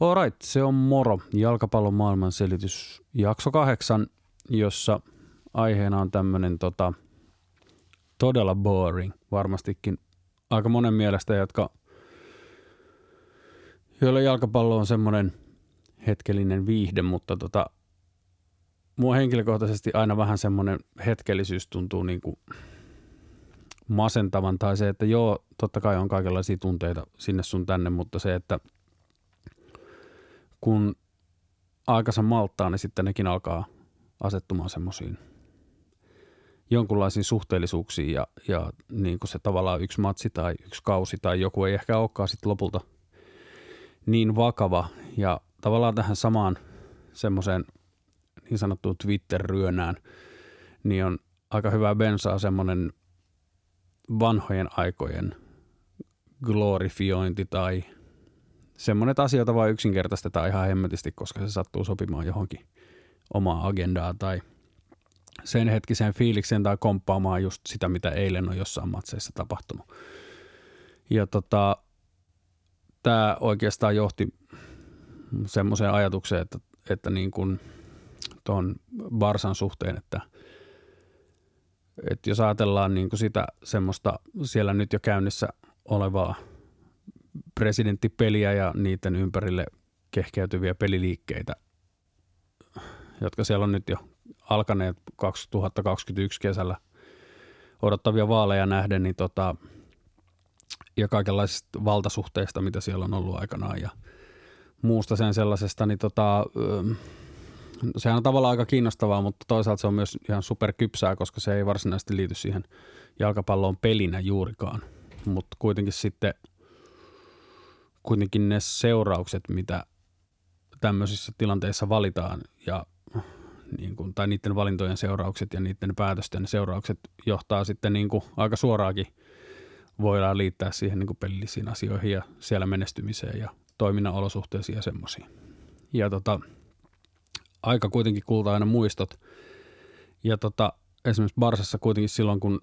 Alright, se on moro. Jalkapallon maailman selitys jakso kahdeksan, jossa aiheena on tämmöinen tota, todella boring. Varmastikin aika monen mielestä, jotka, joilla jalkapallo on semmoinen hetkellinen viihde, mutta tota, mua henkilökohtaisesti aina vähän semmoinen hetkellisyys tuntuu niin kuin masentavan tai se, että joo, totta kai on kaikenlaisia tunteita sinne sun tänne, mutta se, että kun aikansa malttaa, niin sitten nekin alkaa asettumaan semmoisiin jonkunlaisiin suhteellisuuksiin ja, ja niin kuin se tavallaan yksi matsi tai yksi kausi tai joku ei ehkä olekaan sitten lopulta niin vakava. Ja tavallaan tähän samaan semmoiseen niin sanottuun Twitter-ryönään, niin on aika hyvä bensaa semmoinen vanhojen aikojen glorifiointi tai semmoinen, että asioita vaan yksinkertaistetaan ihan hemmetisti, koska se sattuu sopimaan johonkin omaa agendaa tai sen hetkiseen fiilikseen tai komppaamaan just sitä, mitä eilen on jossain matseissa tapahtunut. Ja tota, tämä oikeastaan johti semmoiseen ajatukseen, että, että niin kuin tuon Barsan suhteen, että, että jos ajatellaan niin kuin sitä semmoista siellä nyt jo käynnissä olevaa presidenttipeliä ja niiden ympärille kehkeytyviä peliliikkeitä, jotka siellä on nyt jo alkaneet 2021 kesällä odottavia vaaleja nähden, niin tota, ja kaikenlaisista valtasuhteista, mitä siellä on ollut aikanaan ja muusta sen sellaisesta, niin tota, sehän on tavallaan aika kiinnostavaa, mutta toisaalta se on myös ihan superkypsää, koska se ei varsinaisesti liity siihen jalkapalloon pelinä juurikaan. Mutta kuitenkin sitten kuitenkin ne seuraukset, mitä tämmöisissä tilanteissa valitaan ja niin kuin, tai niiden valintojen seuraukset ja niiden päätösten seuraukset johtaa sitten niin kuin aika suoraakin voidaan liittää siihen niin kuin pelillisiin asioihin ja siellä menestymiseen ja toiminnan olosuhteisiin ja semmoisiin. Ja tota, aika kuitenkin kultaa aina muistot. Ja tota, esimerkiksi Barsassa kuitenkin silloin, kun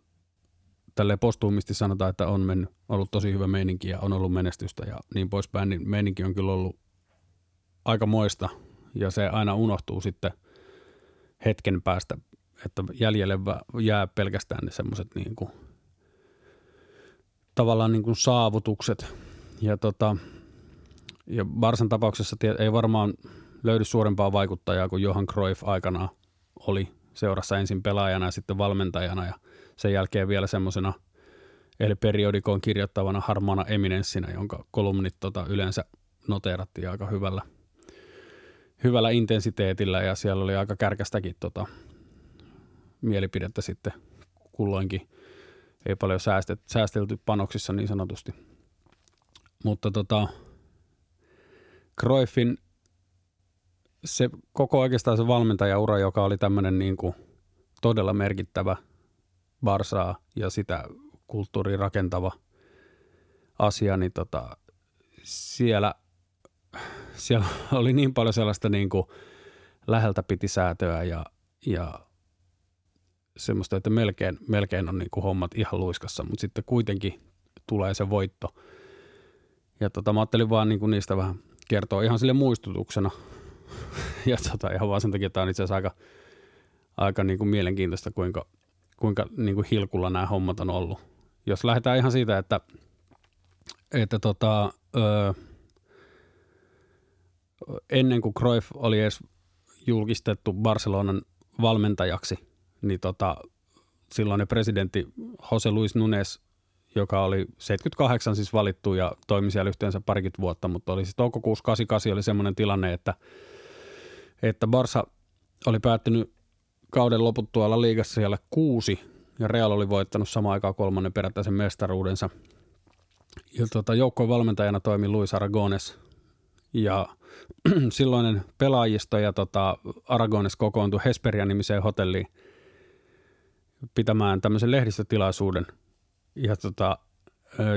tälle postuumisti sanotaan, että on mennyt, ollut tosi hyvä meininki ja on ollut menestystä ja niin poispäin, niin meininki on kyllä ollut aika moista ja se aina unohtuu sitten hetken päästä, että jäljelle jää pelkästään ne semmoiset niin kuin, tavallaan niin kuin saavutukset. Ja, tota, ja Barsan tapauksessa ei varmaan löydy suurempaa vaikuttajaa kuin Johan Cruyff aikanaan oli seurassa ensin pelaajana ja sitten valmentajana ja sen jälkeen vielä semmoisena eli periodikoon kirjoittavana harmaana eminenssinä, jonka kolumnit tota yleensä noteerattiin aika hyvällä, hyvällä intensiteetillä ja siellä oli aika kärkästäkin tota mielipidettä sitten kulloinkin. Ei paljon säästet, säästelty panoksissa niin sanotusti. Mutta tota, Cruyffin se koko oikeastaan se valmentajaura, joka oli tämmöinen niin todella merkittävä Barsaa ja sitä kulttuuri rakentava asia, niin tota, siellä, siellä oli niin paljon sellaista niin kuin läheltä piti säätöä ja, ja semmoista, että melkein, melkein on niin kuin hommat ihan luiskassa, mutta sitten kuitenkin tulee se voitto. Ja tota, mä ajattelin vaan niin kuin niistä vähän kertoa ihan sille muistutuksena – ja tota, ihan vaan sen takia, että tämä on itse asiassa aika, aika niin kuin mielenkiintoista, kuinka, kuinka niin kuin hilkulla nämä hommat on ollut. Jos lähdetään ihan siitä, että, että tota, ö, ennen kuin Cruyff oli edes julkistettu Barcelonan valmentajaksi, niin tota, silloinen presidentti Jose Luis Nunes, joka oli 78 siis valittu ja toimi siellä yhteensä parikymmentä vuotta, mutta oli siis toukokuussa 88 oli semmoinen tilanne, että – että Barsa oli päättynyt kauden loputtua La Ligassa siellä kuusi ja Real oli voittanut samaan aikaan kolmannen perättäisen mestaruudensa. Ja tuota, joukkojen valmentajana toimi Luis Aragones ja silloinen pelaajisto ja tota, Aragones kokoontui Hesperia-nimiseen hotelliin pitämään tämmöisen lehdistötilaisuuden, ja tota,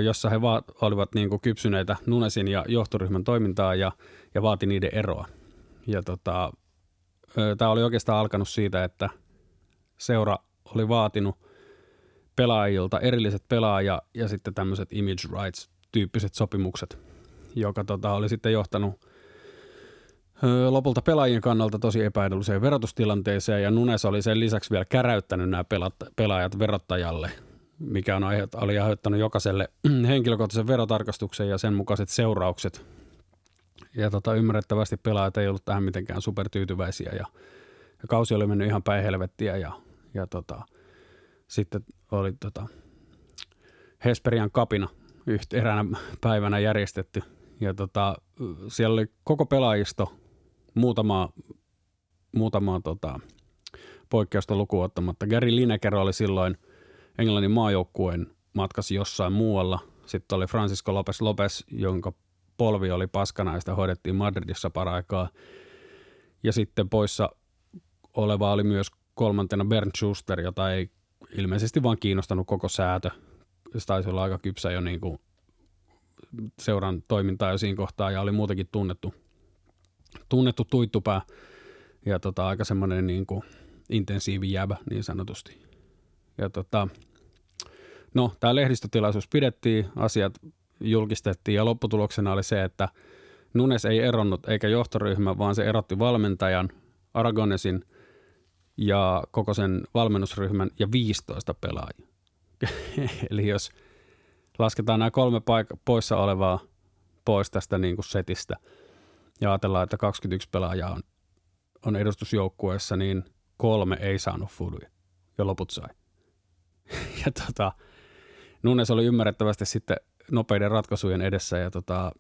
jossa he va- olivat niin kuin kypsyneitä Nunesin ja johtoryhmän toimintaa ja, ja vaati niiden eroa. Ja tota, tämä oli oikeastaan alkanut siitä, että seura oli vaatinut pelaajilta erilliset pelaaja ja sitten tämmöiset image rights tyyppiset sopimukset, joka tota, oli sitten johtanut lopulta pelaajien kannalta tosi epäedulliseen verotustilanteeseen ja Nunes oli sen lisäksi vielä käräyttänyt nämä pelaajat verottajalle, mikä on aihe, oli aiheuttanut jokaiselle henkilökohtaisen verotarkastuksen ja sen mukaiset seuraukset. Ja tota, ymmärrettävästi pelaajat ei ollut tähän mitenkään supertyytyväisiä ja, ja kausi oli mennyt ihan päin helvettiä ja, ja tota, sitten oli tota, Hesperian kapina eräänä päivänä järjestetty ja tota, siellä oli koko pelaajisto muutama, muutama tota, poikkeusta lukuun ottamatta. Gary Lineker oli silloin Englannin maajoukkueen matkasi jossain muualla. Sitten oli Francisco Lopez Lopez, jonka polvi oli paskana ja sitä hoidettiin Madridissa paraikaa. Ja sitten poissa oleva oli myös kolmantena Bernd Schuster, jota ei ilmeisesti vaan kiinnostanut koko säätö. Se taisi olla aika kypsä jo niin kuin seuran toimintaa jo siinä kohtaa ja oli muutenkin tunnettu, tunnettu tuittupää ja tota, aika semmoinen niin kuin intensiivi jäbä niin sanotusti. Ja tota, no, tämä lehdistötilaisuus pidettiin, asiat julkistettiin ja lopputuloksena oli se, että Nunes ei eronnut eikä johtoryhmä, vaan se erotti valmentajan, Aragonesin ja koko sen valmennusryhmän ja 15 pelaajia. Eli jos lasketaan nämä kolme paik- poissa olevaa pois tästä niin kuin setistä ja ajatellaan, että 21 pelaajaa on, on edustusjoukkueessa, niin kolme ei saanut fuduja ja loput sai. ja tota, Nunes oli ymmärrettävästi sitten nopeiden ratkaisujen edessä ja, tota,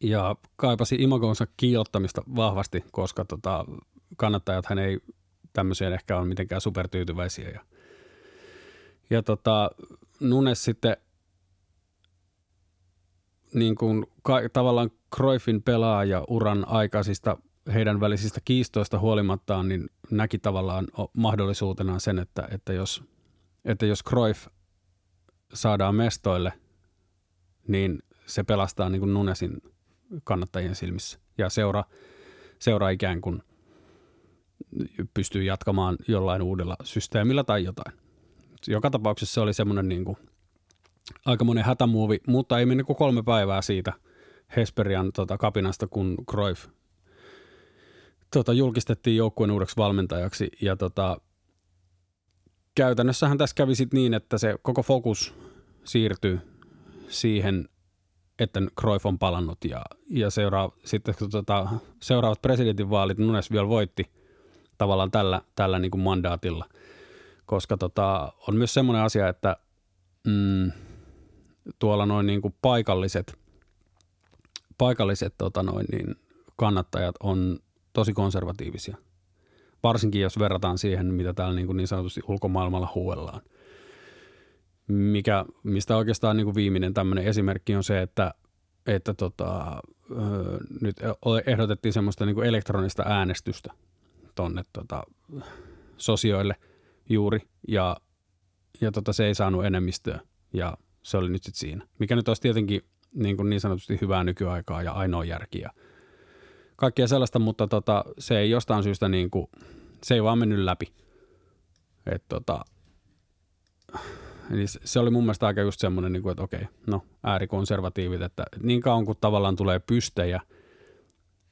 ja kaipasi imagonsa kiilottamista vahvasti, koska tota, kannattajat hän ei tämmöiseen ehkä ole mitenkään supertyytyväisiä. Ja, ja tota, Nunes sitten niin kuin ka- tavallaan Cruyffin pelaaja uran aikaisista heidän välisistä kiistoista huolimattaan, niin näki tavallaan mahdollisuutena sen, että, että, jos, että jos Cruyff saadaan mestoille, niin se pelastaa niin kuin Nunesin kannattajien silmissä. Ja seura, seura ikään kuin pystyy jatkamaan jollain uudella systeemillä tai jotain. Joka tapauksessa se oli semmoinen niin kuin aikamoinen hätämuovi, mutta ei mennyt kuin kolme päivää siitä Hesperian tota, kapinasta, kun Cruyff tota, julkistettiin joukkueen uudeksi valmentajaksi ja tota, käytännössähän tässä kävi sit niin, että se koko fokus siirtyy siihen, että Cruyff on palannut ja, ja seuraa, sitten tota, seuraavat presidentinvaalit Nunes vielä voitti tavallaan tällä, tällä niin kuin mandaatilla, koska tota, on myös semmoinen asia, että mm, tuolla noin niin kuin paikalliset, paikalliset tota noin niin kannattajat on tosi konservatiivisia. Varsinkin jos verrataan siihen, mitä täällä niin, kuin niin sanotusti ulkomaailmalla huuellaan. Mikä, mistä oikeastaan niin kuin viimeinen tämmöinen esimerkki on se, että, että tota, nyt ehdotettiin semmoista niin kuin elektronista äänestystä tonne tota, sosioille juuri, ja, ja tota, se ei saanut enemmistöä. Ja se oli nyt sitten siinä. Mikä nyt olisi tietenkin niin, kuin niin sanotusti hyvää nykyaikaa ja ainoa järkiä. Kaikkea sellaista, mutta tota, se ei jostain syystä niin kuin, se ei vaan mennyt läpi. Et tota, eli se oli mun mielestä aika just semmoinen, niin kuin, että okei, no äärikonservatiivit, että niin kauan kuin tavallaan tulee pystejä,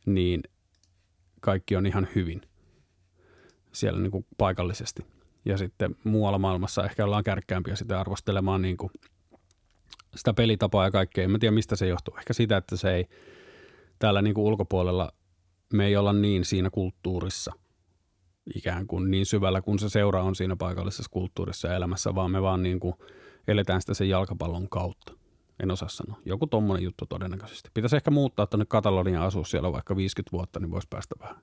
niin kaikki on ihan hyvin siellä niin kuin paikallisesti. Ja sitten muualla maailmassa ehkä ollaan kärkkäämpiä sitä arvostelemaan niin kuin – sitä pelitapaa ja kaikkea. En mä tiedä, mistä se johtuu. Ehkä sitä, että se ei täällä niin kuin ulkopuolella, me ei olla niin siinä kulttuurissa ikään kuin niin syvällä, kun se seura on siinä paikallisessa kulttuurissa ja elämässä, vaan me vaan niin kuin eletään sitä sen jalkapallon kautta. En osaa sanoa. Joku tommonen juttu todennäköisesti. Pitäisi ehkä muuttaa tuonne Kataloniaan asua siellä vaikka 50 vuotta, niin voisi päästä vähän,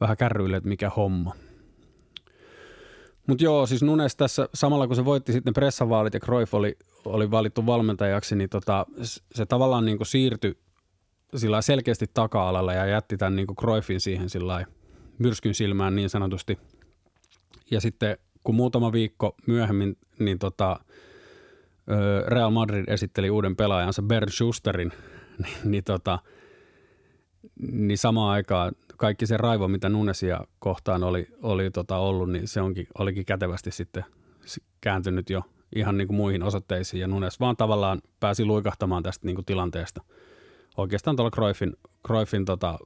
vähän kärryille, että mikä homma. Mutta joo, siis Nunes tässä samalla kun se voitti sitten pressavaalit ja Cruyff oli, oli valittu valmentajaksi, niin tota, se tavallaan niin siirtyi sillä selkeästi taka-alalla ja jätti tämän niin Cruyffin siihen sillä myrskyn silmään niin sanotusti. Ja sitten kun muutama viikko myöhemmin, niin tota, Real Madrid esitteli uuden pelaajansa Bernd Schusterin, niin, niin, tota, niin samaan aikaan kaikki se raivo, mitä Nunesia kohtaan oli, oli tota ollut, niin se onkin, olikin kätevästi sitten kääntynyt jo ihan niin kuin muihin osoitteisiin ja Nunes vaan tavallaan pääsi luikahtamaan tästä niin kuin tilanteesta. Oikeastaan tuolla Cruyffin, Cruyffin tota,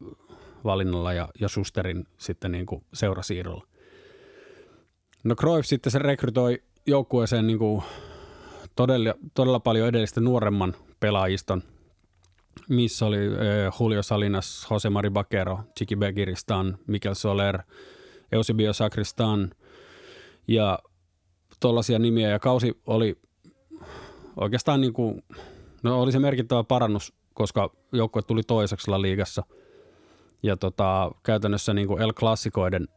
valinnalla ja, ja Schusterin sitten niin kuin seurasiirrolla. No Cruyff sitten se rekrytoi joukkueeseen niin kuin todella, todella paljon edellistä nuoremman pelaajiston, missä oli eh, Julio Salinas, Jose Mari Bakero, Chiki Begiristan, Mikel Soler, Eusebio Sakristan ja tuollaisia nimiä. Ja kausi oli oikeastaan niin kuin, no oli se merkittävä parannus, koska joukkue tuli toiseksi Liigassa. Ja tota, käytännössä niin kuin El Clasicoiden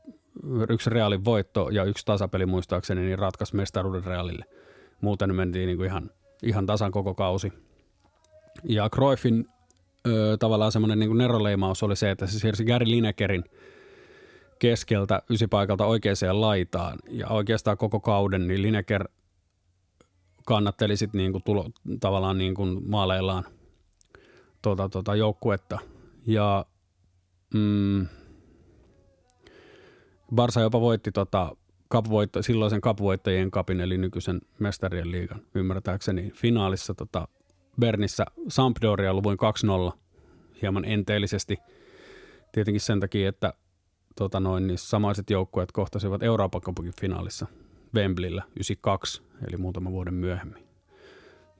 yksi Realin voitto ja yksi tasapeli muistaakseni niin ratkaisi mestaruuden Realille. Muuten mentiin niin kuin ihan, ihan tasan koko kausi. Ja Cruyffin ö, tavallaan semmoinen niin neroleimaus oli se, että se siirsi Gary Linekerin keskeltä ysipaikalta oikeaan laitaan. Ja oikeastaan koko kauden niin Lineker kannatteli sitten niin kuin tulo, tavallaan niin kuin maaleillaan tuota, tuota joukkuetta. Ja mm, Barsa jopa voitti tota, kapvoitto, silloisen kapvoittajien kapin, eli nykyisen mestarien liigan, ymmärtääkseni, finaalissa tota, Bernissä Sampdoria luvuin 2-0 hieman enteellisesti. Tietenkin sen takia, että tota noin, niin samaiset joukkueet kohtasivat Euroopan Cupin finaalissa Wembleyllä 92, eli muutama vuoden myöhemmin.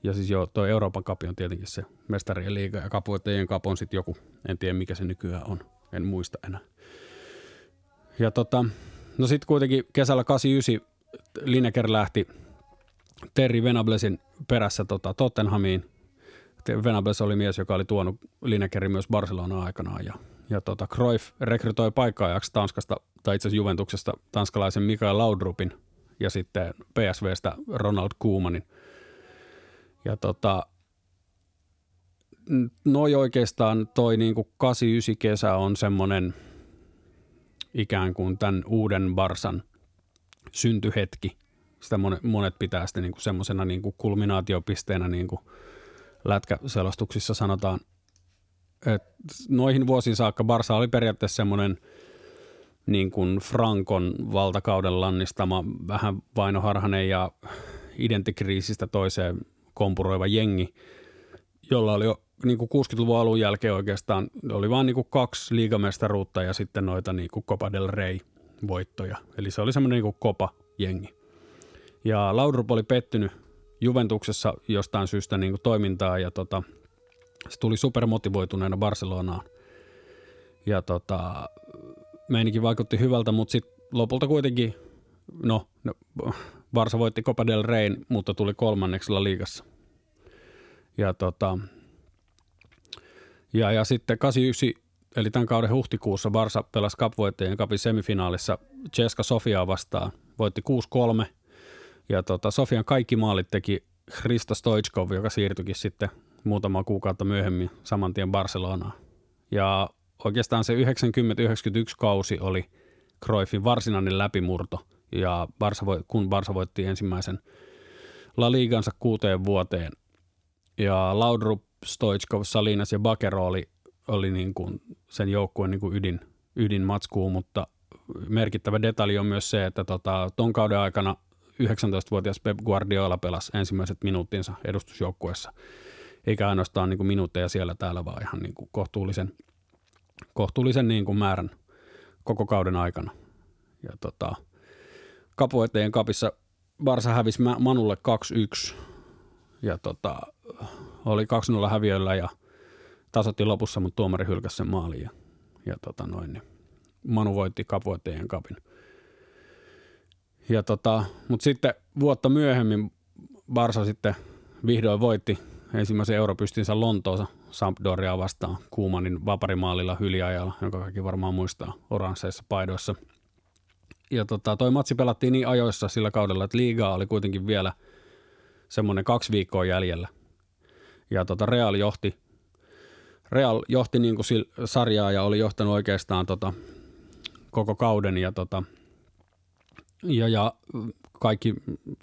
Ja siis joo, tuo Euroopan kapi on tietenkin se mestarien liiga ja kapuittajien kap on sitten joku, en tiedä mikä se nykyään on, en muista enää. Ja tota, no sitten kuitenkin kesällä 89 Lineker lähti Terry Venablesin perässä tota Tottenhamiin. Venables oli mies, joka oli tuonut Linekerin myös Barcelonaan aikanaan ja, ja tota Cruyff rekrytoi paikkaajaksi Tanskasta, tai itse asiassa Juventuksesta, tanskalaisen Mikael Laudrupin ja sitten PSVstä Ronald Koemanin. Ja tota, noi oikeastaan toi niinku 89 kesä on semmoinen – ikään kuin tämän uuden Barsan syntyhetki. Sitä monet, pitää sitten niin semmoisena niin kulminaatiopisteenä, niin kuin lätkäselostuksissa sanotaan. Et noihin vuosiin saakka Barsa oli periaatteessa semmoinen niin kuin Frankon valtakauden lannistama vähän vainoharhanen ja identikriisistä toiseen kompuroiva jengi, jolla oli niin kuin 60-luvun alun jälkeen oikeastaan oli vain niin kuin kaksi liigamestaruutta ja sitten noita niin kuin Copa del Rey voittoja. Eli se oli semmoinen niin kuin Copa-jengi. Ja Laudrup oli pettynyt Juventuksessa jostain syystä niin kuin toimintaa ja tota, se tuli supermotivoituneena Barcelonaan. Ja tota, meininkin vaikutti hyvältä, mutta sitten lopulta kuitenkin, no, no Barsa voitti Copa del Rey, mutta tuli kolmanneksella liigassa. Ja tota, ja, ja sitten 89, eli tämän kauden huhtikuussa Barsa pelasi kapvoittajien kapin semifinaalissa Ceska Sofiaa vastaan. Voitti 6-3 ja tota, Sofian kaikki maalit teki Hrista Stoichkov, joka siirtyikin sitten muutama kuukautta myöhemmin saman tien Barcelonaan. Ja oikeastaan se 90-91 kausi oli Cruyffin varsinainen läpimurto, ja Barsa kun Barsa voitti ensimmäisen La Ligansa kuuteen vuoteen. Ja Laudrup Stoichkov, Salinas ja Bakero oli, oli niin kuin sen joukkueen niin kuin ydin, ydinmatskuu, mutta merkittävä detalji on myös se, että tota, ton kauden aikana 19-vuotias Pep Guardiola pelasi ensimmäiset minuuttinsa edustusjoukkueessa, eikä ainoastaan niin kuin minuutteja siellä täällä, vaan ihan niin kuin kohtuullisen, kohtuullisen niin kuin määrän koko kauden aikana. Ja tota, kapueteen kapissa Barsa hävisi Manulle 2-1 ja tota, oli 2-0 häviöllä ja tasotti lopussa, mutta tuomari hylkäsi sen maaliin. Ja, ja tota noin, niin Manu voitti kapuetteen kapin. Ja tota, mutta sitten vuotta myöhemmin Barsa sitten vihdoin voitti ensimmäisen europystinsä Lontoossa Sampdoria vastaan Kuumanin vaparimaalilla hyliajalla, jonka kaikki varmaan muistaa oransseissa paidoissa. Ja tota, toi matsi pelattiin niin ajoissa sillä kaudella, että liigaa oli kuitenkin vielä semmoinen kaksi viikkoa jäljellä – ja tota Real johti, Real johti niin kuin sarjaa ja oli johtanut oikeastaan tota koko kauden ja, tota, ja, ja kaikki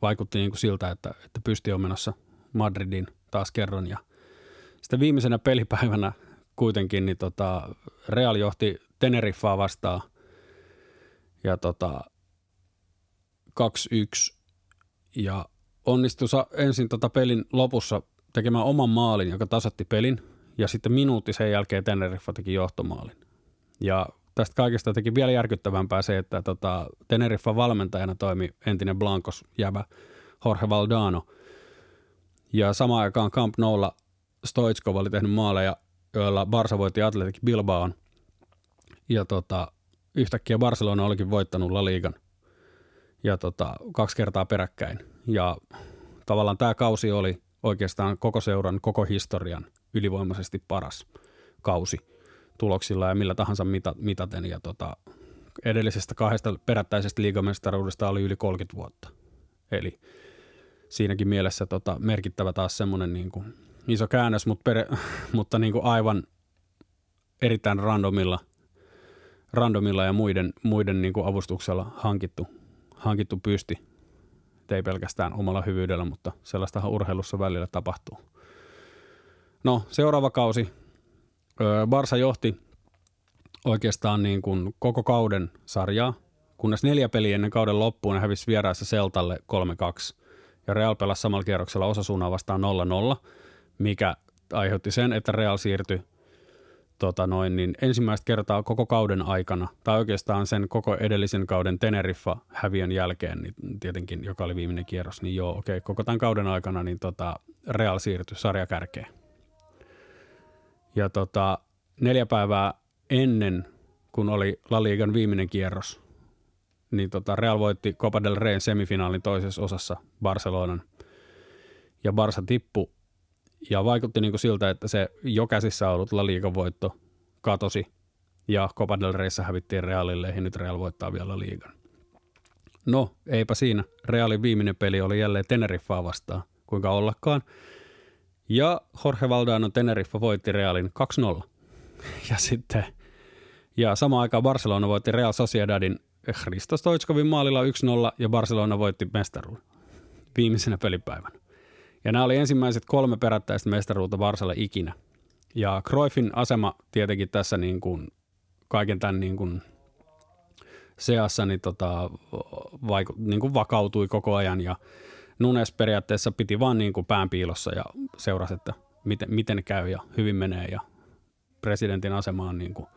vaikutti niin kuin siltä, että, että pysti on menossa Madridin taas kerran. Ja sitten viimeisenä pelipäivänä kuitenkin niin tota, Real johti Teneriffaa vastaan ja tota, 2-1 ja onnistui ensin tota pelin lopussa tekemään oman maalin, joka tasatti pelin, ja sitten minuutti sen jälkeen Teneriffa teki johtomaalin. Ja tästä kaikesta teki vielä järkyttävämpää se, että tota, Teneriffan valmentajana toimi entinen Blancos jävä Jorge Valdano. Ja samaan aikaan Camp Noulla Stoichkov oli tehnyt maaleja, joilla Barsa voitti Atletic Bilbaon. Ja tota, yhtäkkiä Barcelona olikin voittanut La Ligan. Ja tota, kaksi kertaa peräkkäin. Ja tavallaan tämä kausi oli oikeastaan koko seuran, koko historian ylivoimaisesti paras kausi tuloksilla ja millä tahansa mita, mitaten. Ja tota, edellisestä kahdesta perättäisestä liigamestaruudesta oli yli 30 vuotta. Eli siinäkin mielessä tota, merkittävä taas semmoinen niin kuin iso käännös, mutta, per, mutta niin kuin aivan erittäin randomilla, randomilla ja muiden, muiden niin kuin avustuksella hankittu, hankittu pysti. Et ei pelkästään omalla hyvyydellä, mutta sellaistahan urheilussa välillä tapahtuu. No, seuraava kausi. Barsa johti oikeastaan niin kuin koko kauden sarjaa, kunnes neljä peliä ennen kauden loppuun ne hävisi vieraissa Seltalle 3-2. Ja Real pelasi samalla kierroksella Osasuunaa vastaan 0-0, mikä aiheutti sen, että Real siirtyi tota noin, niin ensimmäistä kertaa koko kauden aikana, tai oikeastaan sen koko edellisen kauden Teneriffa häviön jälkeen, niin tietenkin, joka oli viimeinen kierros, niin joo, okei, okay, koko tämän kauden aikana niin tota, Real siirtyi sarjakärkeen. Ja tota, neljä päivää ennen, kun oli La Ligan viimeinen kierros, niin tota Real voitti Copa del Rey semifinaalin toisessa osassa Barcelonan. Ja Barça tippu ja vaikutti niin kuin siltä, että se jo käsissä ollut La voitto katosi ja Copa del Reyssä hävittiin Realille ja nyt Real voittaa vielä liigan. No, eipä siinä. Realin viimeinen peli oli jälleen Teneriffaa vastaan, kuinka ollakaan. Ja Jorge Valdano Teneriffa voitti Realin 2-0. Ja sitten, ja samaan aikaan Barcelona voitti Real Sociedadin Christos Stoichkovin maalilla 1-0 ja Barcelona voitti mestaruuden viimeisenä pelipäivänä. Ja nämä oli ensimmäiset kolme perättäistä mestaruutta Barsalle ikinä. Ja Cruyffin asema tietenkin tässä niin kuin kaiken tämän niin kuin seassa niin tota, vaiku, niin kuin vakautui koko ajan ja Nunes periaatteessa piti vaan niin kuin pään piilossa ja seurasi, että miten, miten käy ja hyvin menee ja presidentin asema on niin kuin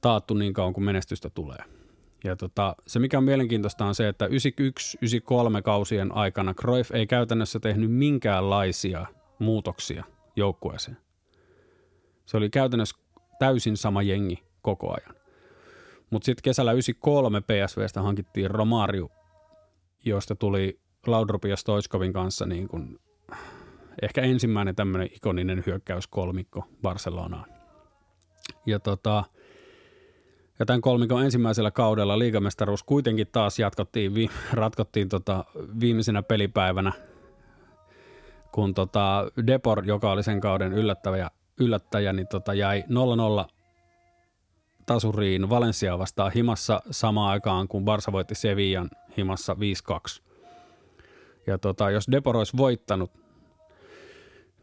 taattu niin kauan kuin menestystä tulee. Ja tota, se mikä on mielenkiintoista on se, että 91-93 kausien aikana Cruyff ei käytännössä tehnyt minkäänlaisia muutoksia joukkueeseen. Se oli käytännössä täysin sama jengi koko ajan. Mutta sitten kesällä 93 PSVstä hankittiin Romario, josta tuli Laudrup ja Stoichkovin kanssa niin kun ehkä ensimmäinen tämmöinen ikoninen hyökkäyskolmikko Barcelonaan. Ja tota, ja tämän kolmikon ensimmäisellä kaudella liigamestaruus kuitenkin taas jatkottiin, vi, ratkottiin tota viimeisenä pelipäivänä, kun tota Depor, joka oli sen kauden yllättäjä, yllättäjä niin tota jäi 0-0 tasuriin Valencia vastaan himassa samaan aikaan, kun Barsa voitti Sevillan himassa 5-2. Ja tota, jos Depor olisi voittanut,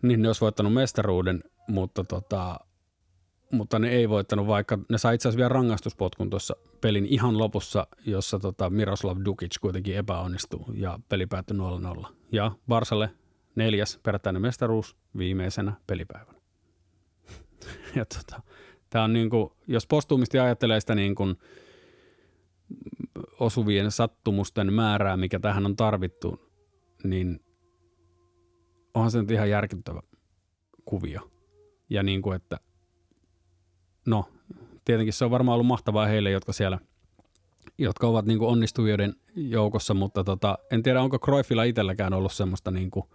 niin ne olisi voittanut mestaruuden, mutta tota, mutta ne ei voittanut, vaikka ne sai itse asiassa vielä rangaistuspotkun tuossa pelin ihan lopussa, jossa tota Miroslav Dukic kuitenkin epäonnistui ja peli päättyi 0-0. Ja Barsalle neljäs perättäinen mestaruus viimeisenä pelipäivänä. ja tota, tämä on niin kuin, jos postuumisti ajattelee sitä niin kuin osuvien sattumusten määrää, mikä tähän on tarvittu, niin onhan se nyt ihan järkyttävä kuvio. Ja niin kuin, että no, tietenkin se on varmaan ollut mahtavaa heille, jotka siellä jotka ovat niin kuin onnistujoiden joukossa, mutta tota, en tiedä, onko Cruyffilla itselläkään ollut semmoista niin kuin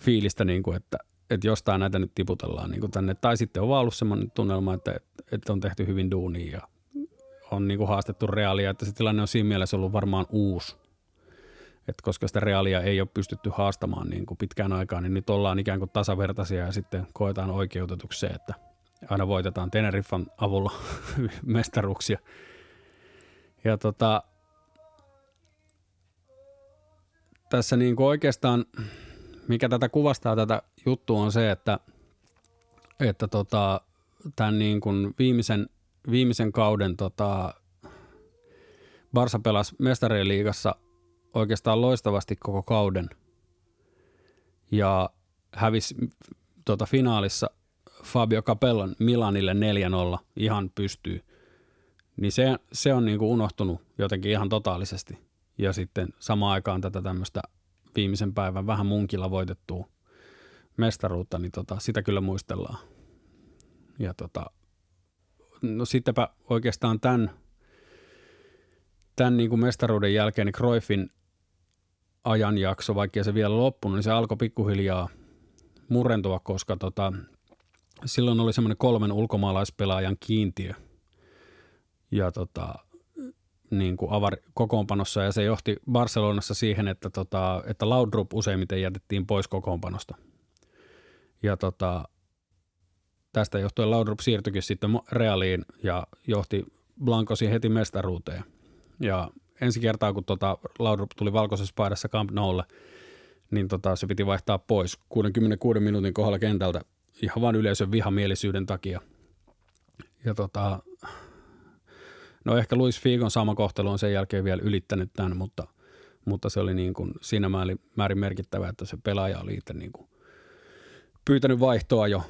fiilistä, niin kuin, että, että jostain näitä nyt tiputellaan niin kuin tänne. Tai sitten on vaan ollut semmoinen tunnelma, että, että on tehty hyvin duunia ja on niin kuin haastettu reaalia, että se tilanne on siinä mielessä ollut varmaan uusi. Et koska sitä reaalia ei ole pystytty haastamaan niin kuin pitkään aikaan, niin nyt ollaan ikään kuin tasavertaisia ja sitten koetaan oikeutetuksi se, että aina voitetaan Teneriffan avulla mestaruuksia. Ja tota, tässä niin kuin oikeastaan, mikä tätä kuvastaa tätä juttua on se, että, että tota, tämän niin kuin viimeisen, viimeisen kauden tota, Barsa pelasi mestarien liigassa oikeastaan loistavasti koko kauden ja hävisi tota, finaalissa Fabio Capellon Milanille 4-0 ihan pystyy, niin se, se on niin kuin unohtunut jotenkin ihan totaalisesti. Ja sitten samaan aikaan tätä tämmöistä viimeisen päivän vähän munkilla voitettua mestaruutta, niin tota, sitä kyllä muistellaan. Ja tota, no sittenpä oikeastaan tämän, tämän niin kuin mestaruuden jälkeen niin Cruyffin ajanjakso, vaikka se vielä loppunut, niin se alkoi pikkuhiljaa murentua, koska tota, silloin oli semmoinen kolmen ulkomaalaispelaajan kiintiö. Ja tota, niin kuin avar kokoonpanossa ja se johti Barcelonassa siihen, että, tota, että Laudrup useimmiten jätettiin pois kokoonpanosta. Ja tota, tästä johtuen Laudrup siirtyikin sitten Realiin ja johti Blancosi heti mestaruuteen. Ja ensi kertaa, kun tota Laudrup tuli valkoisessa paidassa Camp Noulle, niin tota, se piti vaihtaa pois 66 minuutin kohdalla kentältä ihan vain yleisön vihamielisyyden takia. Ja tota, no ehkä Luis Figon sama kohtelu on sen jälkeen vielä ylittänyt tämän, mutta, mutta se oli niin kuin siinä määrin merkittävä, että se pelaaja oli itse niin kuin pyytänyt vaihtoa jo,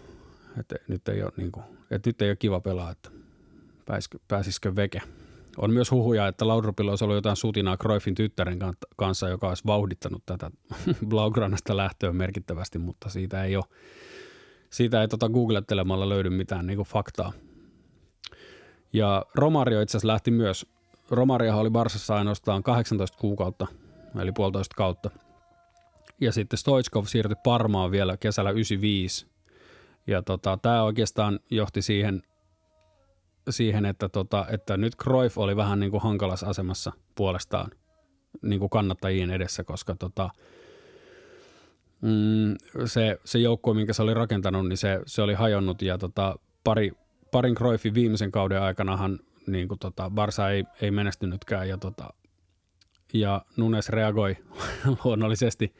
että nyt ei ole, niin kuin, että nyt ei ole kiva pelaa, että pääsisikö, pääsisikö veke. On myös huhuja, että Laudrupilla olisi ollut jotain sutinaa Cruyffin tyttären kanssa, joka olisi vauhdittanut tätä Blaugrannasta lähtöä merkittävästi, mutta siitä ei ole, siitä ei tota googlettelemalla löydy mitään niin kuin faktaa. Ja Romario itse asiassa lähti myös. Romario oli Barsassa ainoastaan 18 kuukautta, eli puolitoista kautta. Ja sitten Stoichkov siirtyi Parmaan vielä kesällä 95. Ja tota, tämä oikeastaan johti siihen, siihen että, tota, että nyt Cruyff oli vähän niin kuin hankalassa asemassa puolestaan niin kuin kannattajien edessä, koska tota, mm, se, se joukkue, minkä se oli rakentanut, niin se, se oli hajonnut ja tota, pari, parin Cruyffin viimeisen kauden aikanahan niin kuin tota, Barsa ei, ei menestynytkään ja, tota, ja Nunes reagoi luonnollisesti,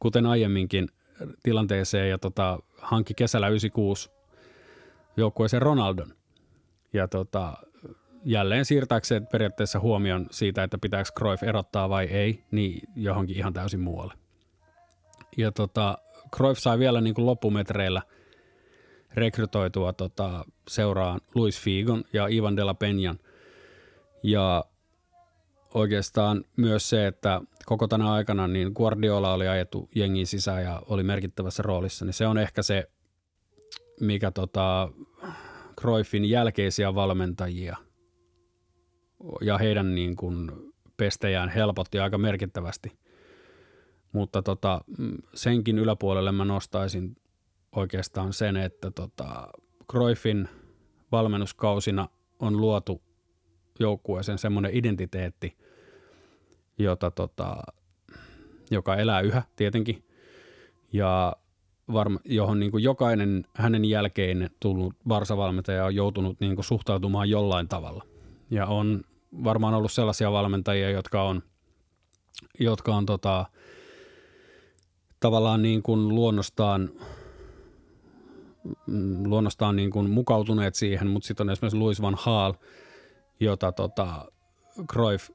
kuten aiemminkin, tilanteeseen ja tota, hankki kesällä 96 joukkueeseen Ronaldon. Ja tota, jälleen siirtääkseen periaatteessa huomion siitä, että pitääkö Cruyff erottaa vai ei, niin johonkin ihan täysin muualle. Ja tota, Cruyff sai vielä niin kuin loppumetreillä rekrytoitua tota, seuraan Luis Figon ja Ivan de la Peñan. Ja oikeastaan myös se, että koko tänä aikana niin Guardiola oli ajettu jengiin sisään ja oli merkittävässä roolissa, niin se on ehkä se, mikä tota, Cruyffin jälkeisiä valmentajia ja heidän niin kuin pestejään helpotti aika merkittävästi. Mutta tota, senkin yläpuolelle mä nostaisin oikeastaan sen, että tota, Cruyffin valmennuskausina on luotu joukkueeseen semmoinen identiteetti, jota tota, joka elää yhä tietenkin ja varma, johon niin kuin jokainen hänen jälkeen tullut varsavalmentaja on joutunut niin kuin suhtautumaan jollain tavalla. Ja on varmaan ollut sellaisia valmentajia, jotka on, jotka on tota, tavallaan niin kuin luonnostaan, luonnostaan niin kuin mukautuneet siihen, mutta sitten on esimerkiksi Louis van Gaal, jota tota, Cruyff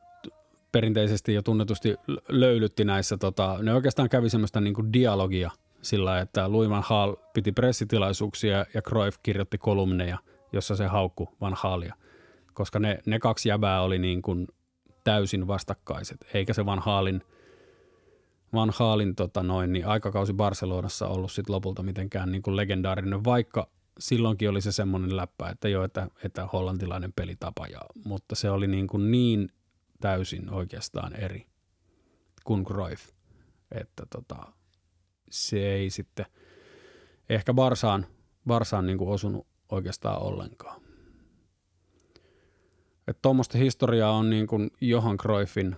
perinteisesti ja tunnetusti löylytti näissä, tota, ne oikeastaan kävi semmoista niin kuin dialogia sillä, että Louis van Gaal piti pressitilaisuuksia ja Cruyff kirjoitti kolumneja, jossa se haukku Van Haalia, koska ne, ne kaksi jäbää oli niin kuin täysin vastakkaiset, eikä se Van Haalin, Van Haalin tota noin, niin aikakausi Barcelonassa ollut sit lopulta mitenkään niin kuin legendaarinen, vaikka silloinkin oli se semmoinen läppä, että jo, että, että hollantilainen pelitapa, ja, mutta se oli niin, kuin niin täysin oikeastaan eri kuin Cruyff. Että tota, se ei sitten ehkä Barsaan, Barsaan niin kuin osunut oikeastaan ollenkaan. Tuommoista historiaa on niin kuin Johan Cruyffin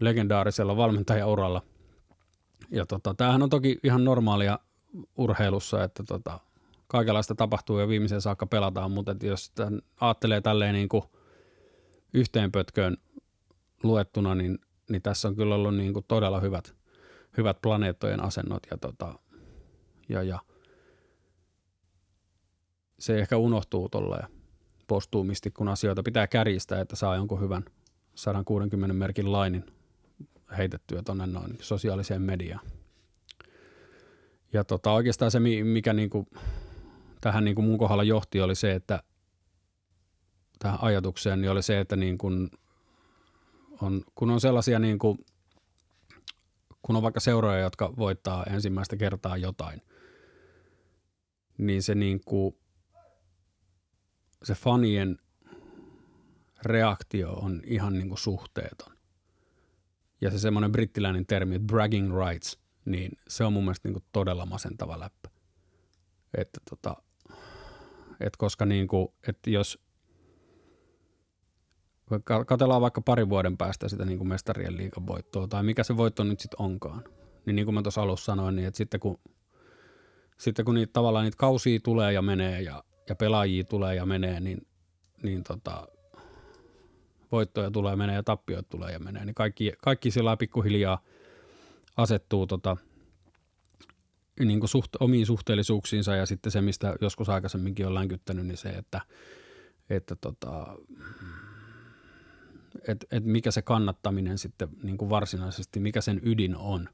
legendaarisella valmentajauralla. Ja tota, tämähän on toki ihan normaalia urheilussa, että tota, kaikenlaista tapahtuu ja viimeisen saakka pelataan, mutta jos tämän ajattelee tälleen niin kuin yhteenpötköön luettuna, niin, niin tässä on kyllä ollut niin kuin todella hyvät, hyvät planeettojen asennot ja, tota, ja, ja se ehkä unohtuu tuolla postuumisti, kun asioita pitää kärjistää, että saa jonkun hyvän 160 merkin lainin heitettyä tuonne noin sosiaaliseen mediaan. Ja tota, oikeastaan se, mikä niinku tähän niin kuin mun kohdalla johti, oli se, että tähän ajatukseen, niin oli se, että niin kuin on, kun on sellaisia niin kuin, kun on vaikka seuroja, jotka voittaa ensimmäistä kertaa jotain, niin se niin kuin, se fanien reaktio on ihan niin kuin suhteeton. Ja se semmoinen brittiläinen termi, että bragging rights, niin se on mun mielestä niin kuin todella masentava läppä. Että tota, et koska niin kuin, että jos katsellaan vaikka parin vuoden päästä sitä niin kuin mestarien liikan voittoa tai mikä se voitto nyt sitten onkaan, niin niin kuin mä tuossa alussa sanoin, niin että sitten kun, sitten kun niitä, tavallaan niitä kausia tulee ja menee ja, ja pelaajia tulee ja menee, niin, niin tota, voittoja tulee ja menee ja tappioita tulee ja menee, niin kaikki, kaikki sillä pikkuhiljaa asettuu tota, niin kuin suht, omiin suhteellisuuksiinsa ja sitten se, mistä joskus aikaisemminkin on länkyttänyt, niin se, että, että tota, et, et mikä se kannattaminen sitten niin kuin varsinaisesti, mikä sen ydin on.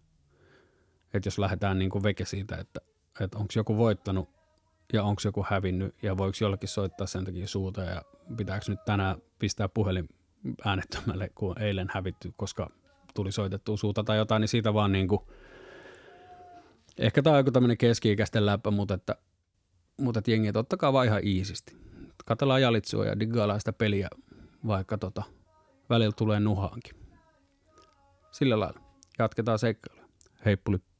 Että jos lähdetään niin kuin veke siitä, että, että onko joku voittanut ja onko joku hävinnyt ja voiko jollekin soittaa sen takia suuta ja pitääkö nyt tänään pistää puhelin äänettömälle, kun eilen hävitty, koska tuli soitettua suuta tai jotain, niin siitä vaan niin kuin, ehkä tämä on joku tämmöinen keski-ikäisten läppä, mutta että, mutta että jengi, että ottakaa vaan ihan iisisti. Katellaan jalitsua ja diggaillaan sitä peliä, vaikka tota, välillä tulee nuhaankin. Sillä lailla. Jatketaan seikkailuja. Heippulit.